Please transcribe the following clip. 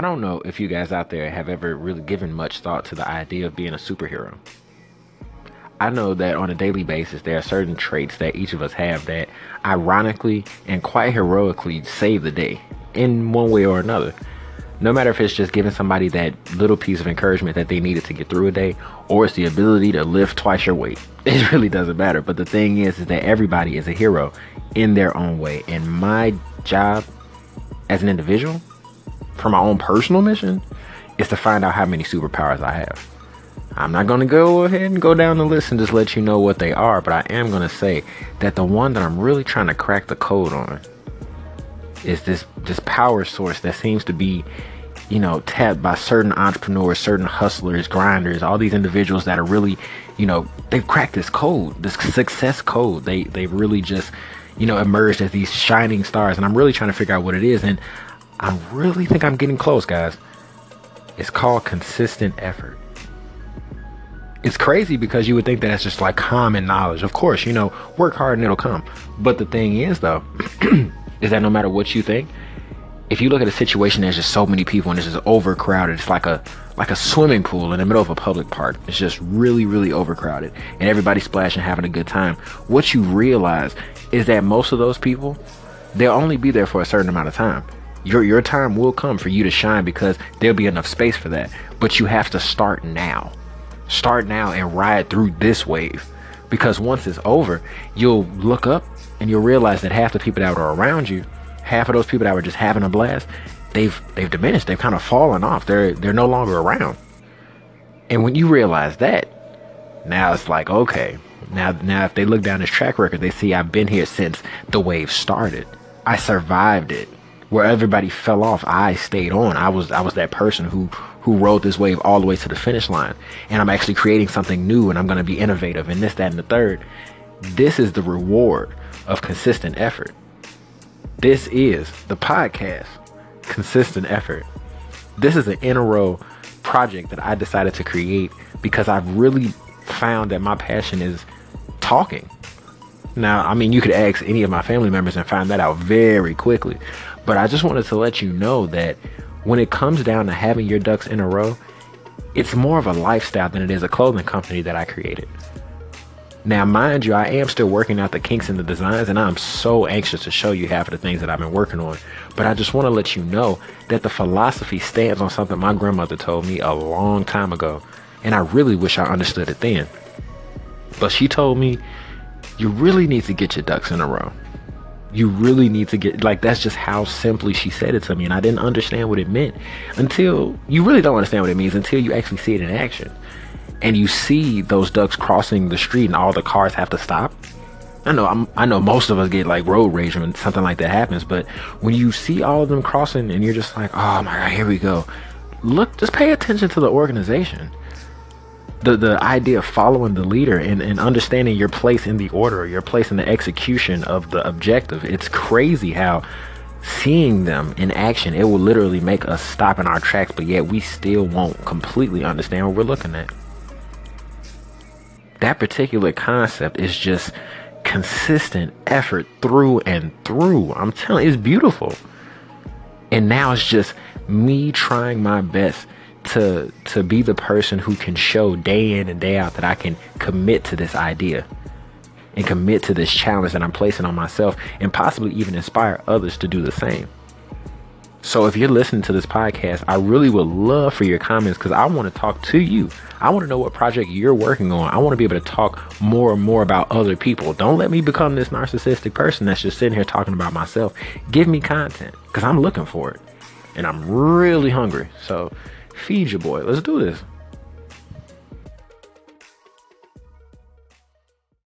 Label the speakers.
Speaker 1: I don't know if you guys out there have ever really given much thought to the idea of being a superhero. I know that on a daily basis, there are certain traits that each of us have that ironically and quite heroically save the day in one way or another. No matter if it's just giving somebody that little piece of encouragement that they needed to get through a day, or it's the ability to lift twice your weight. It really doesn't matter. But the thing is, is that everybody is a hero in their own way. And my job as an individual for my own personal mission is to find out how many superpowers I have. I'm not going to go ahead and go down the list and just let you know what they are, but I am going to say that the one that I'm really trying to crack the code on is this this power source that seems to be you know tapped by certain entrepreneurs certain hustlers grinders all these individuals that are really you know they've cracked this code this success code they they really just you know emerged as these shining stars and i'm really trying to figure out what it is and I really think I'm getting close, guys. It's called consistent effort. It's crazy because you would think that that's just like common knowledge. Of course, you know, work hard and it'll come. But the thing is, though, is that no matter what you think, if you look at a situation, there's just so many people and it's just overcrowded. It's like a like a swimming pool in the middle of a public park. It's just really, really overcrowded, and everybody's splashing, having a good time. What you realize is that most of those people, they'll only be there for a certain amount of time your your time will come for you to shine because there'll be enough space for that. But you have to start now. Start now and ride through this wave. Because once it's over, you'll look up and you'll realize that half the people that are around you, half of those people that were just having a blast, they've they've diminished. They've kind of fallen off. They're they're no longer around. And when you realize that, now it's like, okay, now now if they look down this track record, they see I've been here since the wave started. I survived it where everybody fell off, I stayed on. I was I was that person who who rode this wave all the way to the finish line. And I'm actually creating something new and I'm to be innovative and this that and the third. This is the reward of consistent effort. This is the podcast consistent effort. This is an in a row project that I decided to create because I've really found that my passion is talking. Now, I mean, you could ask any of my family members and find that out very quickly. But I just wanted to let you know that when it comes down to having your ducks in a row, it's more of a lifestyle than it is a clothing company that I created. Now, mind you, I am still working out the kinks in the designs, and I'm so anxious to show you half of the things that I've been working on. But I just want to let you know that the philosophy stands on something my grandmother told me a long time ago, and I really wish I understood it then. But she told me, you really need to get your ducks in a row you really need to get like that's just how simply she said it to me and i didn't understand what it meant until you really don't understand what it means until you actually see it in action. And you see those ducks crossing the street and all the cars have to stop. I know I'm, i know most of us get like road rage when something like that happens but when you see all of them crossing and you're just like oh my god here we go. Look just pay attention to the organization the the idea of following the leader and, and understanding your place in the order, your place in the execution of the objective. It's crazy how seeing them in action, it will literally make us stop in our tracks, but yet we still won't completely understand what we're looking at. That particular concept is just consistent effort through and through. I'm telling you, it's beautiful. And now it's just me trying my best to to be the person who can show day in and day out that I can commit to this idea and commit to this challenge that I'm placing on myself and possibly even inspire others to do the same. So if you're listening to this podcast, I really would love for your comments because I want to talk to you. I want to know what project you're working on. I want to be able to talk more and more about other people. Don't let me become this narcissistic person that's just sitting here talking about myself. Give me content because I'm looking for it and I'm really hungry. So Feed your boy. Let's do this.